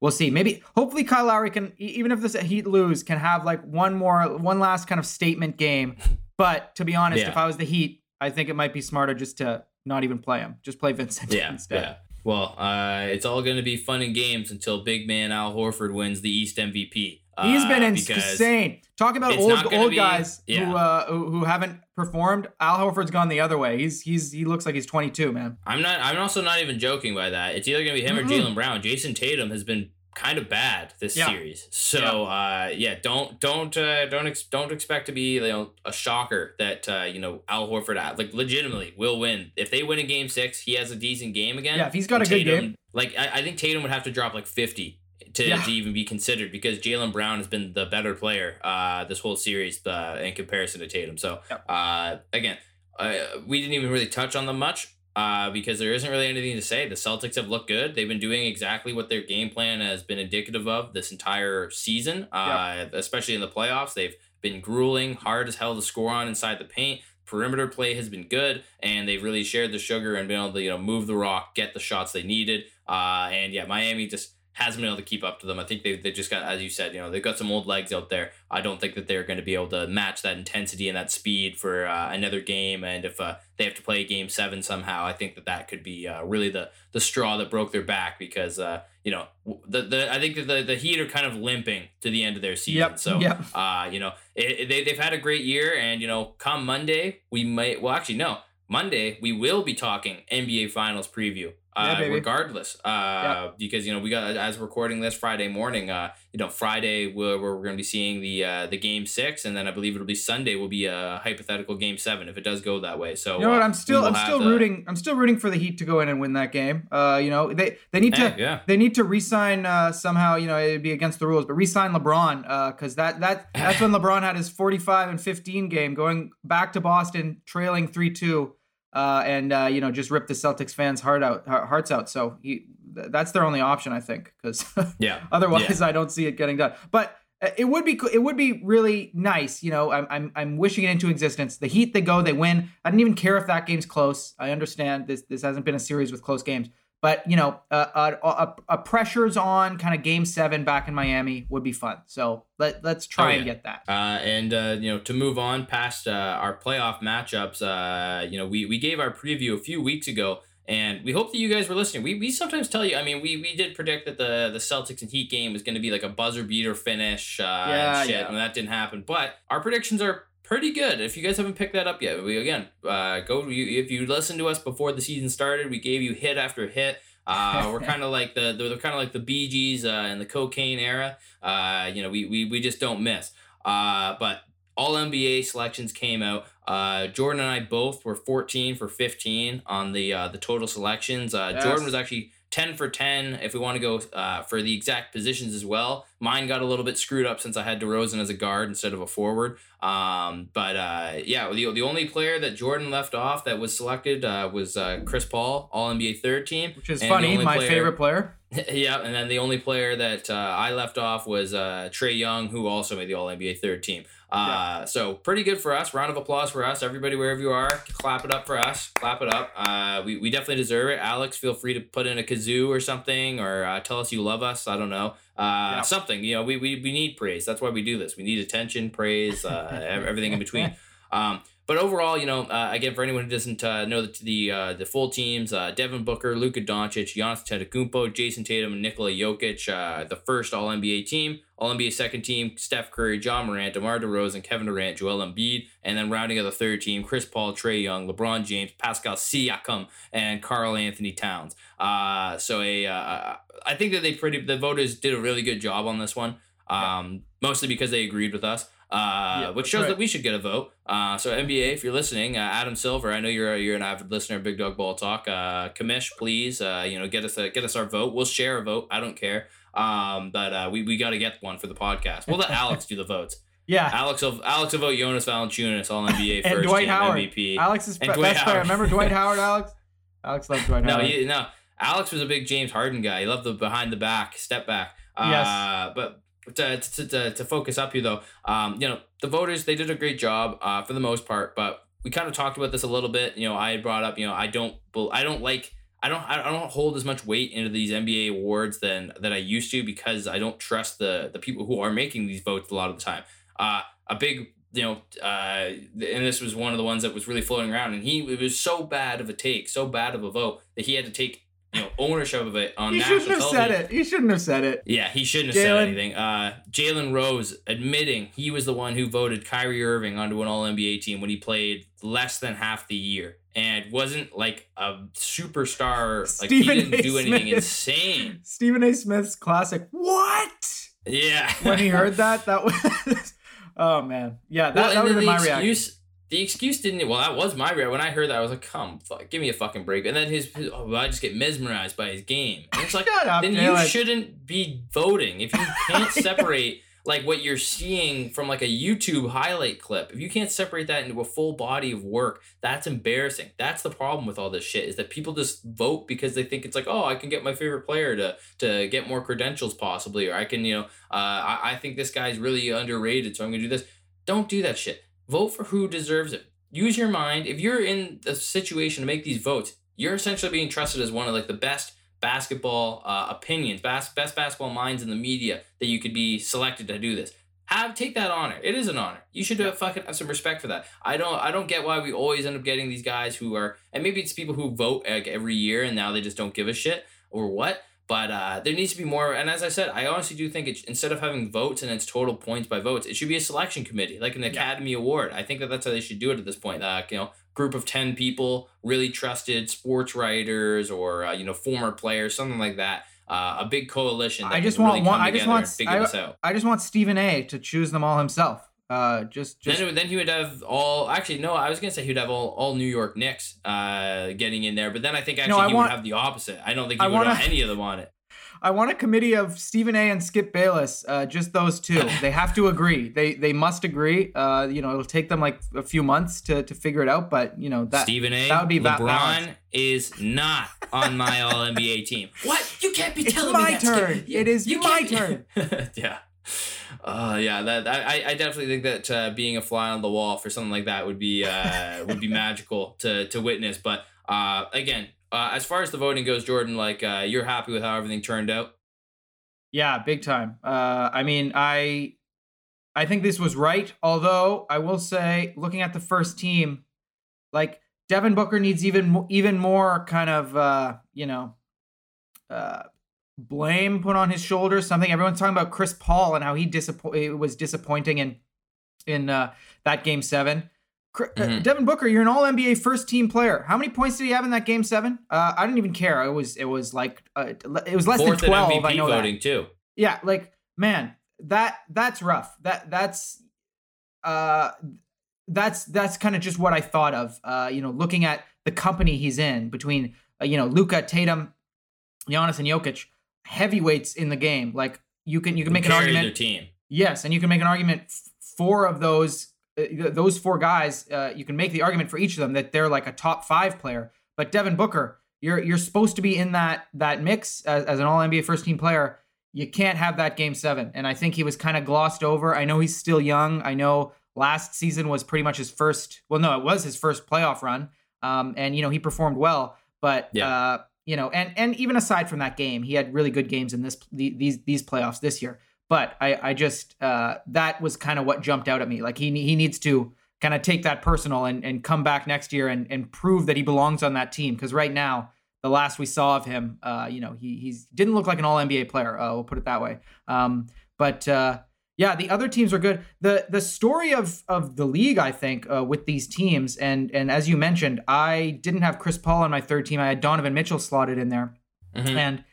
we'll see. Maybe, hopefully, Kyle Lowry can, even if the Heat lose, can have like one more, one last kind of statement game. But to be honest, yeah. if I was the Heat, I think it might be smarter just to not even play him. Just play Vincent yeah, instead. Yeah. Well, uh, it's all going to be fun and games until big man Al Horford wins the East MVP. He's been uh, insane. Talk about old old be, guys yeah. who, uh, who haven't performed. Al Horford's gone the other way. He's he's he looks like he's 22, man. I'm not. I'm also not even joking by that. It's either going to be him mm-hmm. or Jaylen Brown. Jayson Tatum has been kind of bad this yeah. series. So yeah. uh yeah, don't don't uh don't ex- don't expect to be you know a shocker that uh you know Al Horford uh, like legitimately will win. If they win in game 6, he has a decent game again. Yeah, if he's got a Tatum, good game. Like I, I think Tatum would have to drop like 50 to, yeah. to even be considered because Jaylen Brown has been the better player uh this whole series uh, in comparison to Tatum. So uh again, uh, we didn't even really touch on them much uh, because there isn't really anything to say. The Celtics have looked good. They've been doing exactly what their game plan has been indicative of this entire season, uh, yep. especially in the playoffs. They've been grueling, hard as hell to score on inside the paint. Perimeter play has been good, and they've really shared the sugar and been able to you know move the rock, get the shots they needed. Uh, and yeah, Miami just hasn't been able to keep up to them. I think they they just got, as you said, you know, they've got some old legs out there. I don't think that they're going to be able to match that intensity and that speed for uh, another game. And if uh, they have to play game seven somehow, I think that that could be uh, really the the straw that broke their back because uh, you know the, the I think that the, the Heat are kind of limping to the end of their season. Yep. So yep. Uh, you know it, it, they they've had a great year, and you know come Monday we might well actually no Monday we will be talking NBA Finals preview. Uh, baby. regardless. Uh, because you know we got as recording this Friday morning. Uh, you know Friday we're, we're going to be seeing the uh, the game six, and then I believe it'll be Sunday will be a hypothetical game seven if it does go that way. So You know what? uh, I'm still I'm still the- rooting I'm still rooting for the Heat to go in and win that game. Uh, you know they they need to yeah. they need to re-sign uh, somehow. You know it'd be against the rules, but re-sign LeBron because that that that's when LeBron had his 45 and 15 game, going back to Boston, trailing three two, uh, and uh, you know just rip the Celtics fans' heart out hearts out. So he that's their only option, I think, because Yeah. Otherwise, I don't see it getting done. But uh, it would be it would be really nice. You know, I'm I'm I'm wishing it into existence. The Heat, they go, they win. I don't even care if that game's close. I understand this this hasn't been a series with close games. But you know, a, a, a pressures on kind of game seven back in Miami would be fun. So let let's try Oh, and get that. Uh, and uh, you know, to move on past uh, our playoff matchups, uh, you know, we, we gave our preview a few weeks ago, and we hope that you guys were listening. We, we sometimes tell you, I mean, we, we did predict that the the Celtics and Heat game was going to be like a buzzer beater finish, uh, Yeah, and shit, yeah. and that didn't happen. But our predictions are pretty good. If you guys haven't picked that up yet, we again uh, go. You, if you listened to us before the season started, we gave you hit after hit. Uh, we're kind of like the they're kind of like the Bee Gees uh, in the cocaine era. Uh, you know, we, we we just don't miss. Uh, but all NBA selections came out. Uh, Jordan and I both were 14 for 15 on the uh, the total selections. Uh, Yes. Jordan was actually 10 for 10 if we want to go uh, for the exact positions as well. Mine got a little bit screwed up since I had DeRozan as a guard instead of a forward. Um, but uh, yeah, the, the only player that Jordan left off that was selected uh, was uh, Chris Paul, All NBA third team. Which is And funny. My player- favorite player. yeah, and then the only player that uh, I left off was uh, Trae Young, who also made the All NBA third team. Uh, So pretty good for us. Round of applause for us. Everybody, wherever you are, clap it up for us. Clap it up. Uh, we, we definitely deserve it. Alex, feel free to put in a kazoo or something, or uh, tell us you love us. I don't know. Uh, Yeah. Something. You know, we, we, we need praise. That's why we do this. We need attention, praise, uh, everything in between. Um, but overall, you know, uh, again, for anyone who doesn't uh, know the the, uh, the full teams, uh, Devin Booker, Luka Doncic, Giannis Antetokounmpo, Jayson Tatum, and Nikola Jokic, uh, the first All NBA team, All NBA second team, Steph Curry, Ja Morant, DeMar DeRozan, Kevin Durant, Joel Embiid, and then rounding out the third team, Chris Paul, Trae Young, LeBron James, Pascal Siakam, and Karl-Anthony Towns. Uh, so a uh, I think that they pretty the voters did a really good job on this one. Um, mostly because they agreed with us. Uh, Yeah, which shows right. that we should get a vote. Uh, so NBA, if you're listening, uh, Adam Silver, I know you're you're an avid listener of Big Dog Ball Talk. Uh, commish, please, uh, you know, get us a, get us our vote. We'll share a vote. I don't care. Um, but uh, we we got to get one for the podcast. We'll let Alex do the votes. Yeah. Alex will Alex will vote Jonas Valanciunas, All NBA And first Dwight team Howard. MVP. Alex's And best player. Remember Dwight Howard, Alex? Alex loves Dwight No, Howard. he, no. Alex was a big James Harden guy. He loved the behind the back, step back. Uh, Yes. But to, to, to, to focus up here, though, um, you know, the voters, they did a great job uh, for the most part. But we kind of talked about this a little bit. You know, I had brought up, you know, I don't, I don't like. I don't I don't hold as much weight into these NBA awards than that I used to because I don't trust the the people who are making these votes a lot of the time. Uh, a big you know, uh, and this was one of the ones that was really floating around, and he it was so bad of a take, so bad of a vote that he had to take you know ownership of it on He national shouldn't have television. said it. He shouldn't have said it. Yeah, he shouldn't have said anything. Uh, Jalen Rose admitting he was the one who voted Kyrie Irving onto an All NBA team when he played less than half the year and wasn't like a superstar. Like Stephen he didn't A. do anything Smith. insane. Stephen A. Smith's classic. What? Yeah. When he heard that, that was. Oh man, yeah, that, Well, that would have been my the reaction. The excuse didn't. Well, that was my reaction when I heard that. I was like, "Come, fuck, give me a fucking break." And then his, his oh, I just get mesmerized by his game. And it's like, Shut up, then you Jalen. shouldn't be voting if you can't separate like what you're seeing from like a YouTube highlight clip. If you can't separate that into a full body of work, that's embarrassing. That's the problem with all this shit is that people just vote because they think it's like, oh, I can get my favorite player to to get more credentials possibly, or I can, you know, uh, I, I think this guy's really underrated, so I'm gonna do this. Don't do that shit. Vote for who deserves it. Use your mind. If you're in the situation to make these votes, you're essentially being trusted as one of like the best basketball uh, opinions, best best basketball minds in the media that you could be selected to do this. Have take that honor. It is an honor. You should have fucking have some respect for that. I don't I don't get why we always end up getting these guys who are and maybe it's people who vote like every year and now they just don't give a shit or what. But uh, there needs to be more. And as I said, I honestly do think it, instead of having votes and it's total points by votes, it should be a selection committee, like an Academy Award. I think that that's how they should do it at this point. Uh, you know, group of 10 people, really trusted sports writers or, uh, you know, former players, something like that. Uh, a big coalition. I just want really one. I just want. I, I just want Stephen A. to choose them all himself. Uh, just, just then, then he would have all. Actually, no, I was gonna say he'd have all, all New York Knicks uh getting in there, but then I think actually no, I he want, would have the opposite. I don't think he I would wanna, have any of them on it. I want a committee of Stephen A. and Skip Bayless, uh, just those two. they have to agree. They they must agree. Uh, you know, it'll take them like a few months to, to figure it out, but you know that Stephen A. That would be LeBron is not on my All NBA team. What? You can't be it's telling me It's my turn. it is you my turn. yeah. Uh, yeah, that I, I definitely think that uh, being a fly on the wall for something like that would be uh, would be magical to to witness. But uh, again, uh, as far as the voting goes, Jordan, like uh, you're happy with how everything turned out? Yeah, big time. Uh, I mean, I I think this was right. Although I will say, looking at the first team, like Devin Booker needs even even more kind of uh, you know uh, blame put on his shoulders. Something everyone's talking about Chris Paul and how he disappoint was disappointing in in uh, that game seven. Uh, mm-hmm. Devin Booker, you're an All NBA first team player. How many points did he have in that game seven? Uh, I didn't even care. It was it was like uh, it was less Fourth than twelve. MVP I know voting that. too. Yeah, like man, that that's rough. That that's uh that's that's kind of just what I thought of. Uh, you know, looking at the company he's in between uh, you know Luka Tatum, Giannis, and Jokic, heavyweights in the game. Like you can you can make an argument. Team. Yes, and you can make an argument. Four of those uh, those four guys, uh, you can make the argument for each of them that they're like a top five player. But Devin Booker, you're you're supposed to be in that that mix as, as an All NBA first team player. You can't have that game seven, and I think he was kind of glossed over. I know he's still young. I know last season was pretty much his first. Well, no, it was his first playoff run, um, and you know he performed well. But yeah. uh, you know, and and even aside from that game, he had really good games in this these these playoffs this year. But I, I just uh, that was kind of what jumped out at me. Like he he needs to kind of take that personal and, and come back next year and, and prove that he belongs on that team. Because right now, the last we saw of him, uh, you know, he he's didn't look like an All NBA player. Uh, we'll put it that way. Um, but uh, yeah, the other teams are good. the The story of of the league, I think, uh, with these teams, and and as you mentioned, I didn't have Chris Paul on my third team. I had Donovan Mitchell slotted in there, mm-hmm. and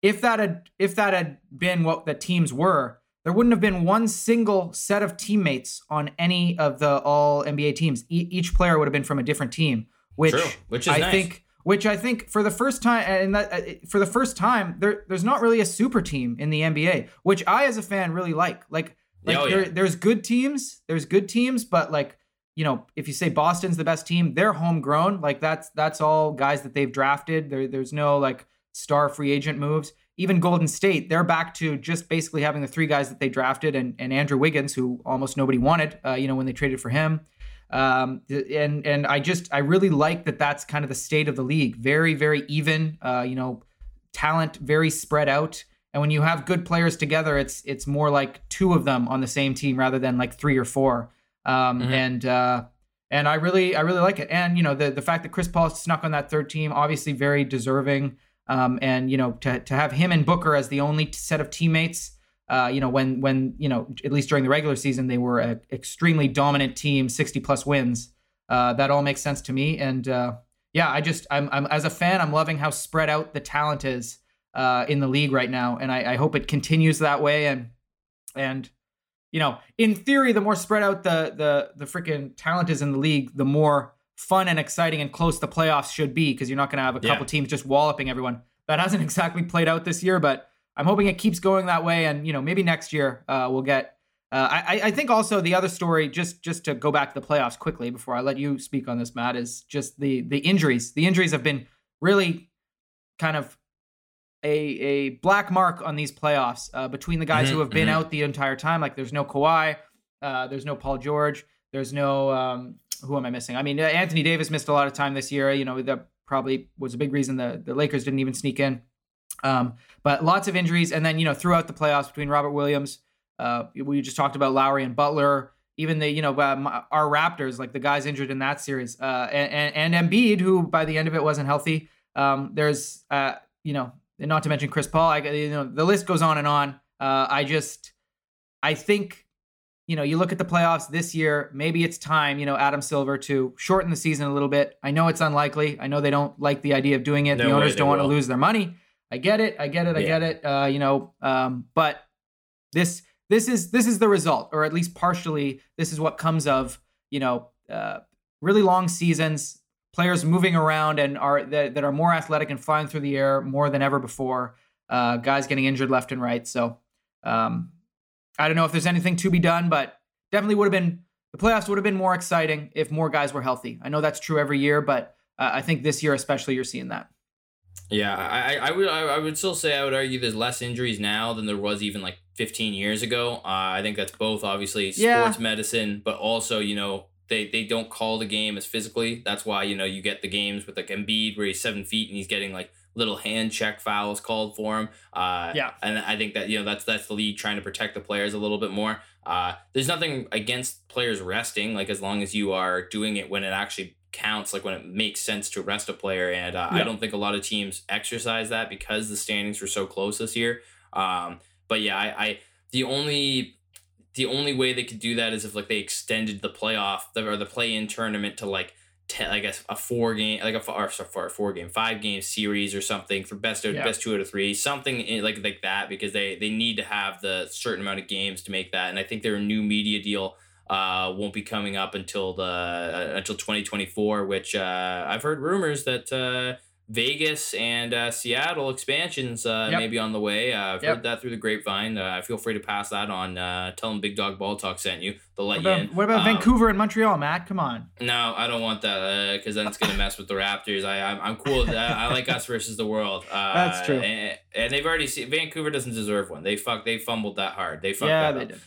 if that had if that had been what the teams were, there wouldn't have been one single set of teammates on any of the all NBA teams. E- each player would have been from a different team, which True, which I nice. think which I think for the first time and that uh, for the first time there there's not really a super team in the NBA, which I as a fan really like. Like like oh, there, there's good teams, there's good teams, but like you know, if you say Boston's the best team, they're homegrown. Like that's that's all guys that they've drafted. There there's no like star free agent moves. Even Golden State, they're back to just basically having the three guys that they drafted and, and Andrew Wiggins, who almost nobody wanted, uh, you know, when they traded for him. Um, and and I just I really like that that's kind of the state of the league. Very very even. Uh, you know, talent very spread out. And when you have good players together, it's it's more like two of them on the same team rather than like three or four. Um, mm-hmm. And uh, and I really I really like it. And you know the the fact that Chris Paul snuck on that third team, obviously very deserving. Um, and you know to to have him and Booker as the only set of teammates. Uh, you know when when you know at least during the regular season they were an extremely dominant team, 60 plus wins. Uh, that all makes sense to me. And uh, yeah, I just I'm, I'm as a fan, I'm loving how spread out the talent is uh, in the league right now, and I, I hope it continues that way. And and you know, in theory, the more spread out the the the freaking talent is in the league, the more fun and exciting and close the playoffs should be because you're not going to have a couple yeah. teams just walloping everyone. That hasn't exactly played out this year, but I'm hoping it keeps going that way. And you know, maybe next year uh, we'll get. Uh, I, I think also the other story, just just to go back to the playoffs quickly before I let you speak on this, Matt, is just the the injuries. The injuries have been really kind of a a black mark on these playoffs uh, between the guys mm-hmm, who have been mm-hmm. out the entire time. Like there's no Kawhi, uh, there's no Paul George, there's no um, who am I missing? I mean, Anthony Davis missed a lot of time this year. You know, that probably was a big reason the, the Lakers didn't even sneak in. Um, but lots of injuries. And then, you know, throughout the playoffs between Robert Williams, uh, we just talked about Lowry and Butler, even the, you know, uh, our Raptors, like the guys injured in that series, uh, and, and, and Embiid, who by the end of it wasn't healthy. Um, there's, uh, you know, not to mention Chris Paul. I, you know, the list goes on and on. Uh, I just, I think, you know, you look at the playoffs this year. Maybe it's time, you know, Adam Silver to shorten the season a little bit. I know it's unlikely. I know they don't like the idea of doing it. No the owners don't want to lose their money. I get it. I get it. I Yeah. get it. Uh, you know, um, but this this is this is the result, or at least partially, this is what comes of you know uh, really long seasons, players moving around and are that, that are more athletic and flying through the air more than ever before. Uh, guys getting injured left and right. So um, I don't know if there's anything to be done, but definitely would have been the playoffs would have been more exciting if more guys were healthy. I know that's true every year, but uh, I think this year especially you're seeing that. Yeah, I, I I would I, I would still say I would argue there's less injuries now than there was even like 15 years ago. Uh, I think that's both obviously sports Yeah. medicine, but also you know they they don't call the game as physically. That's why you know you get the games with like Embiid where he's seven feet and he's getting like little hand check fouls called for him. Uh, Yeah. and I think that you know that's that's the league trying to protect the players a little bit more. Uh, there's nothing against players resting, like as long as you are doing it when it actually counts, like when it makes sense to rest a player. And uh, I don't think a lot of teams exercise that because the standings were so close this year. Um, but yeah, I, I the only the only way they could do that is if like they extended the playoff the, or the play in tournament to like. Ten, I guess a four game like a four, or sorry, for four game five game series or something for best out Yeah. best two out of three something in, like like that because they they need to have the certain amount of games to make that and I think their new media deal uh won't be coming up until the uh, until 2024 which uh I've heard rumors that uh Vegas and uh, Seattle expansions uh, Yep. may be on the way. Uh, I've Yep. heard that through the grapevine. Uh, feel free to pass that on. Uh, tell them Big Dog Ball Talk sent you. They'll let What you about, in. what about Um, Vancouver and Montreal, Matt? Come on. no, I don't want that because then it's gonna mess with the Raptors. I I'm, I'm cool with. I like us versus the world. Uh, That's true. And, and they've already seen Vancouver doesn't deserve one. They fuck. They fumbled that hard. They fucked Yeah, that they up. did.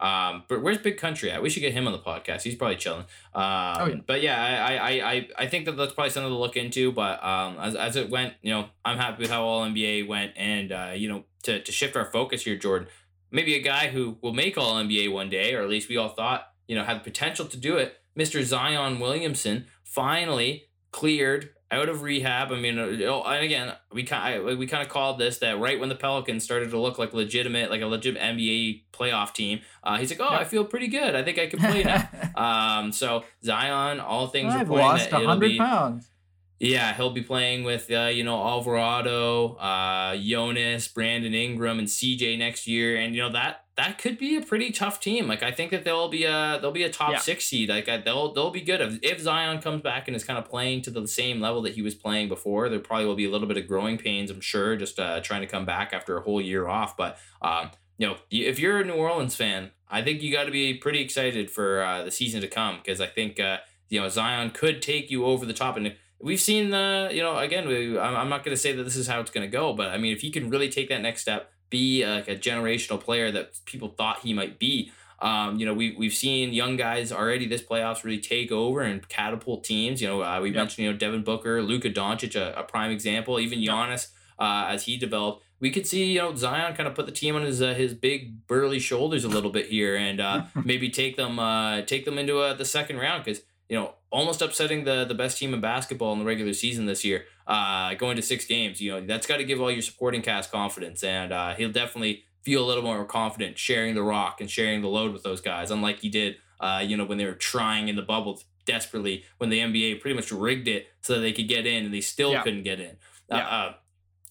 Um, but where's Big Country at? We should get him on the podcast. He's probably chilling. Um, Oh, yeah. But yeah, I, I, I, I think that that's probably something to look into. But um, as, as it went, you know, I'm happy with how all NBA went, and uh, you know, to to shift our focus here, Jordan, maybe a guy who will make all NBA one day, or at least we all thought, you know, had the potential to do it. Mr. Zion Williamson finally cleared out of rehab. I mean, uh, and again, we kind we kind of called this that right when the Pelicans started to look like legitimate, like a legit NBA playoff team. Uh, he's like, oh, Yep. I feel pretty good. I think I can play now. um, so Zion, all things I've lost hundred pounds. yeah, he'll be playing with uh, you know Alvarado, uh, Jonas, Brandon Ingram, and CJ next year, and you know that that could be a pretty tough team. Like I think that they'll be a they'll be a top Yeah. six seed. Like they'll they'll be good if, if Zion comes back and is kind of playing to the same level that he was playing before. There probably will be a little bit of growing pains, I'm sure, just uh, trying to come back after a whole year off. But um, you know, if you're a New Orleans fan, I think you got to be pretty excited for uh, the season to come because I think uh, you know Zion could take you over the top and we've seen the you know again we, I'm, I'm not going to say that this is how it's going to go but i mean if he can really take that next step be like a generational player that people thought he might be. Um, you know we, we've seen young guys already this playoffs really take over and catapult teams. You know uh, we Yep. mentioned you know devin booker Luka doncic a, a prime example. Even Giannis uh, as he developed we could see you know zion kind of put the team on his uh, his big burly shoulders a little bit here and uh, maybe take them uh, take them into uh, the second round because you know, almost upsetting the the best team in basketball in the regular season this year, uh, going to six games. You know, that's got to give all your supporting cast confidence, and uh, he'll definitely feel a little more confident sharing the rock and sharing the load with those guys, unlike he did, uh, you know, when they were trying in the bubble desperately when the NBA pretty much rigged it so that they could get in, and they still Yeah. couldn't get in. Uh, Yeah. uh,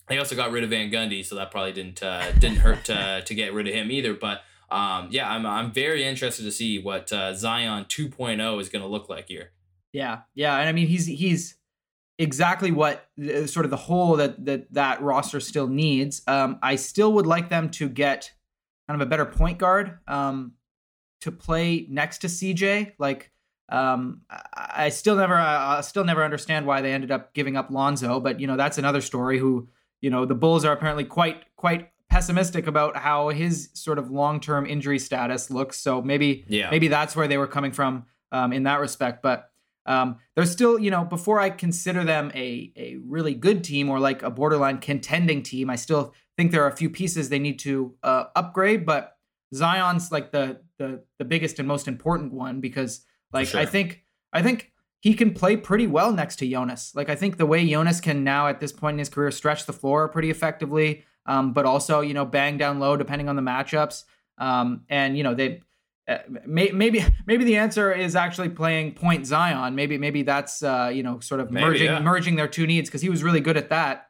they also got rid of Van Gundy, so that probably didn't uh, didn't hurt to, to get rid of him either. But um, yeah, I'm I'm very interested to see what uh, Zion 2.0 is going to look like here. Yeah, yeah, and I mean he's he's exactly what uh, sort of the hole that that that roster still needs. Um, I still would like them to get kind of a better point guard um, to play next to CJ. Like, um, I, I still never I still never understand why they ended up giving up Lonzo, but you know that's another story. Who you know the Bulls are apparently quite quite pessimistic about how his sort of long term injury status looks. So maybe Yeah. maybe that's where they were coming from um, in that respect. But um, they're still, you know, before I consider them a a really good team or like a borderline contending team, I still think there are a few pieces they need to uh, upgrade. But Zion's like the the the biggest and most important one because like I think I think he can play pretty well next to Jonas. Like I think the way Jonas can now at this point in his career stretch the floor pretty effectively, um, but also you know bang down low depending on the matchups. Um, and you know they may, maybe maybe the answer is actually playing point Zion. Maybe maybe that's uh, you know sort of Maybe, merging yeah. merging their two needs because he was really good at that.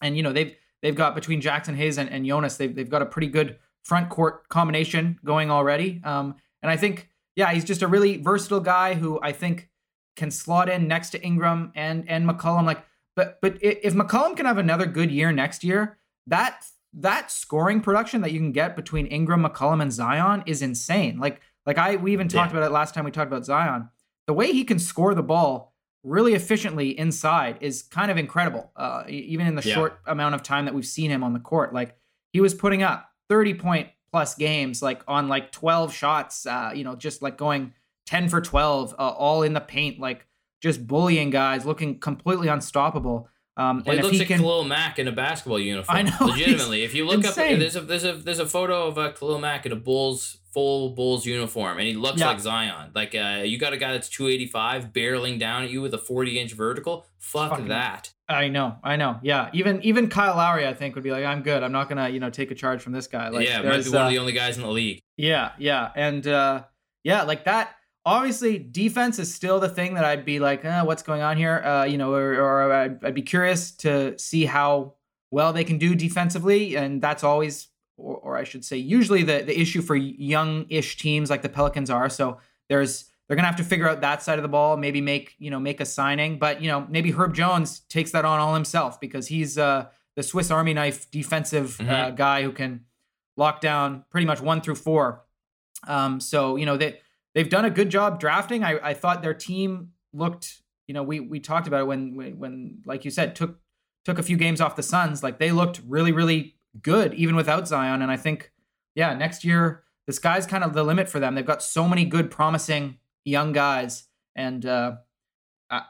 And you know they've they've got between Jaxson Hayes and, and Jonas they've they've got a pretty good front court combination going already. Um, and I think yeah he's just a really versatile guy who I think can slot in next to Ingram and and McCollum. Like but but if McCollum can have another good year next year, that that scoring production that you can get between Ingram, McCollum, and Zion is insane. Like like I we even talked Yeah. about it last time we talked about Zion. The way he can score the ball really efficiently inside is kind of incredible. Uh, even in the Yeah. short amount of time that we've seen him on the court, like he was putting up 30 point plus games, like on like 12 shots. Uh, you know, just like going 10 for 12, uh, all in the paint, like just bullying guys, looking completely unstoppable. Um, Well, and he looks he like can, Khalil Mack in a basketball uniform. I know, Legitimately, if you look insane. up, there's a there's a there's a photo of uh, Khalil Mack in a Bulls full Bulls uniform, and he looks Yeah. like Zion. Like uh, you got a guy that's 285 barreling down at you with a 40 inch vertical. Fuck Fucking- that. I know, I know. Yeah, even even Kyle Lowry, I think, would be like, I'm good. I'm not gonna, you know, take a charge from this guy. Like, yeah, might be one uh, of the only guys in the league. Yeah, yeah, and uh, yeah, like that. Obviously, defense is still the thing that I'd be like, eh, what's going on here? Uh, you know, or, or I'd, I'd be curious to see how well they can do defensively, and that's always, or, or I should say, usually the the issue for young-ish teams like the Pelicans are. So there's they're gonna have to figure out that side of the ball, maybe make you know make a signing, but you know maybe Herb Jones takes that on all himself because he's uh, the Swiss Army knife defensive uh, Mhm. guy who can lock down pretty much one through four. Um, so you know they they've done a good job drafting. I, I thought their team looked, you know, we we talked about it when when, when like you said took took a few games off the Suns. Like they looked really really good even without Zion. And I think yeah, next year the sky's kind of the limit for them. They've got so many good promising young guys, and uh, I,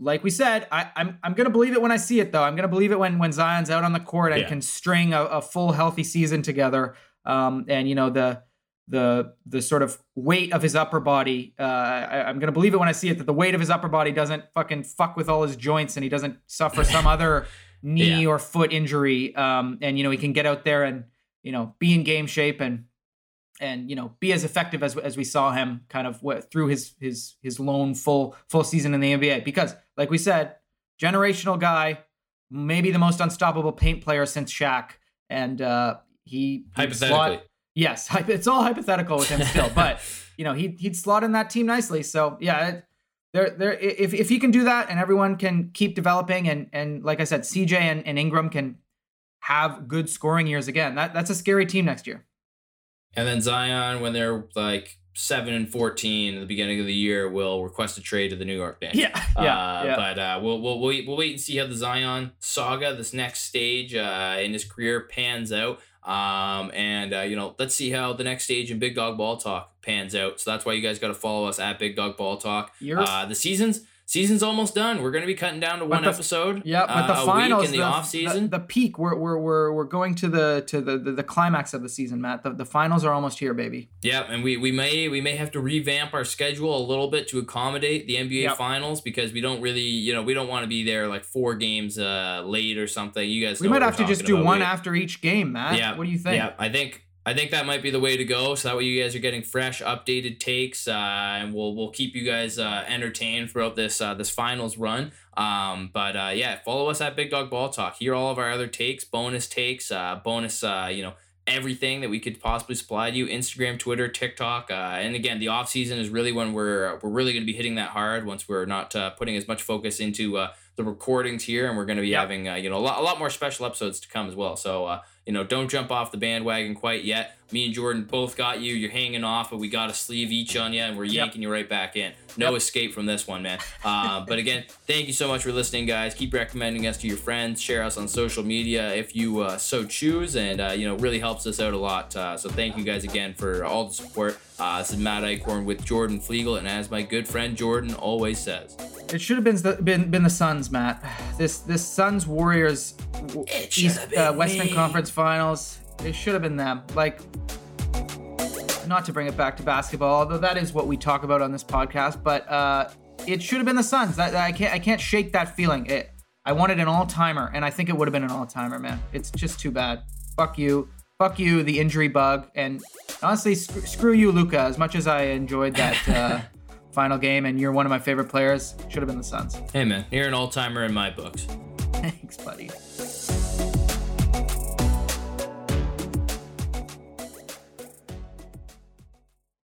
like we said, I, I'm I'm gonna believe it when I see it though. I'm gonna believe it when when Zion's out on the court and Yeah. can string a, a full healthy season together. Um, and you know the the the sort of weight of his upper body. Uh, I, I'm gonna believe it when I see it that the weight of his upper body doesn't fucking fuck with all his joints and he doesn't suffer some other knee Yeah. or foot injury. Um, and you know he can get out there and you know be in game shape and and you know be as effective as as we saw him kind of through his his his lone full full season in the NBA. Because like we said, generational guy, maybe the most unstoppable paint player since Shaq, and uh, he slot- Hypothetically. Yes, it's all hypothetical with him still, but you know he he'd slot in that team nicely. So yeah, it, there there if if he can do that and everyone can keep developing and and like I said, CJ and, and Ingram can have good scoring years again. That that's a scary team next year. And then Zion, when they're like seven and fourteen at the beginning of the year, will request a trade to the New York Knicks. Yeah, yeah, Uh, yeah. But uh, we'll, we'll wait. We'll wait and see how the Zion saga, this next stage uh, in his career, pans out. Um, and uh, you know, let's see how the next stage in Big Dog Ball Talk pans out. So that's why you guys got to follow us at Big Dog Ball Talk. Uh, the season's season's almost done. We're gonna be cutting down to one the- episode. yeah, but the uh, finals, week in the, off season. the, the peak. We're, we're we're we're going to the to the the, the climax of the season, Matt. The, the finals are almost here, baby. Yeah, and we, we may we may have to revamp our schedule a little bit to accommodate the NBA Yep. finals because we don't really you know we don't want to be there like four games uh late or something. You guys, We might have to just do about. one We- after each game, Matt. Yeah, What do you think? Yeah, I think I think that might be the way to go. So that way you guys are getting fresh, updated takes, uh, and we'll we'll keep you guys uh, entertained throughout this uh, this finals run. Um, but uh, yeah, follow us at Big Dog Ball Talk. Hear all of our other takes, bonus takes, uh, bonus uh, you know everything that we could possibly supply to you instagram twitter tiktok uh, and again the off season is really when we're we're really going to be hitting that hard once we're not uh, putting as much focus into uh, the recordings here and we're going to be Yep. having uh, you know a lot, a lot more special episodes to come as well so uh, you know don't jump off the bandwagon quite yet me and jordan both got you you're hanging off but we got a sleeve each on you and we're Yep. yanking you right back in no Yep. escape from this one man uh, but again thank you so much for listening guys keep recommending us to your friends share us on social media if you uh, so choose and uh, you know really helps us out a lot uh, so thank you guys again for all the support uh, this is matt eichhorn with jordan flegel and as my good friend jordan always says It should have been the been, been the Suns, Matt. This this Suns Warriors East uh, Western me. Conference Finals. It should have been them. Like, not to bring it back to basketball, although that is what we talk about on this podcast. But uh, it should have been the Suns. That, I can't I can't shake that feeling. It, I wanted an all timer, and I think it would have been an all timer, man. It's just too bad. Fuck you, fuck you, the injury bug, and honestly, sc- screw you, Luka. As much as I enjoyed that uh, final game, and you're one of my favorite players, should have been the Suns. Hey man, you're an all timer in my books. Thanks, buddy.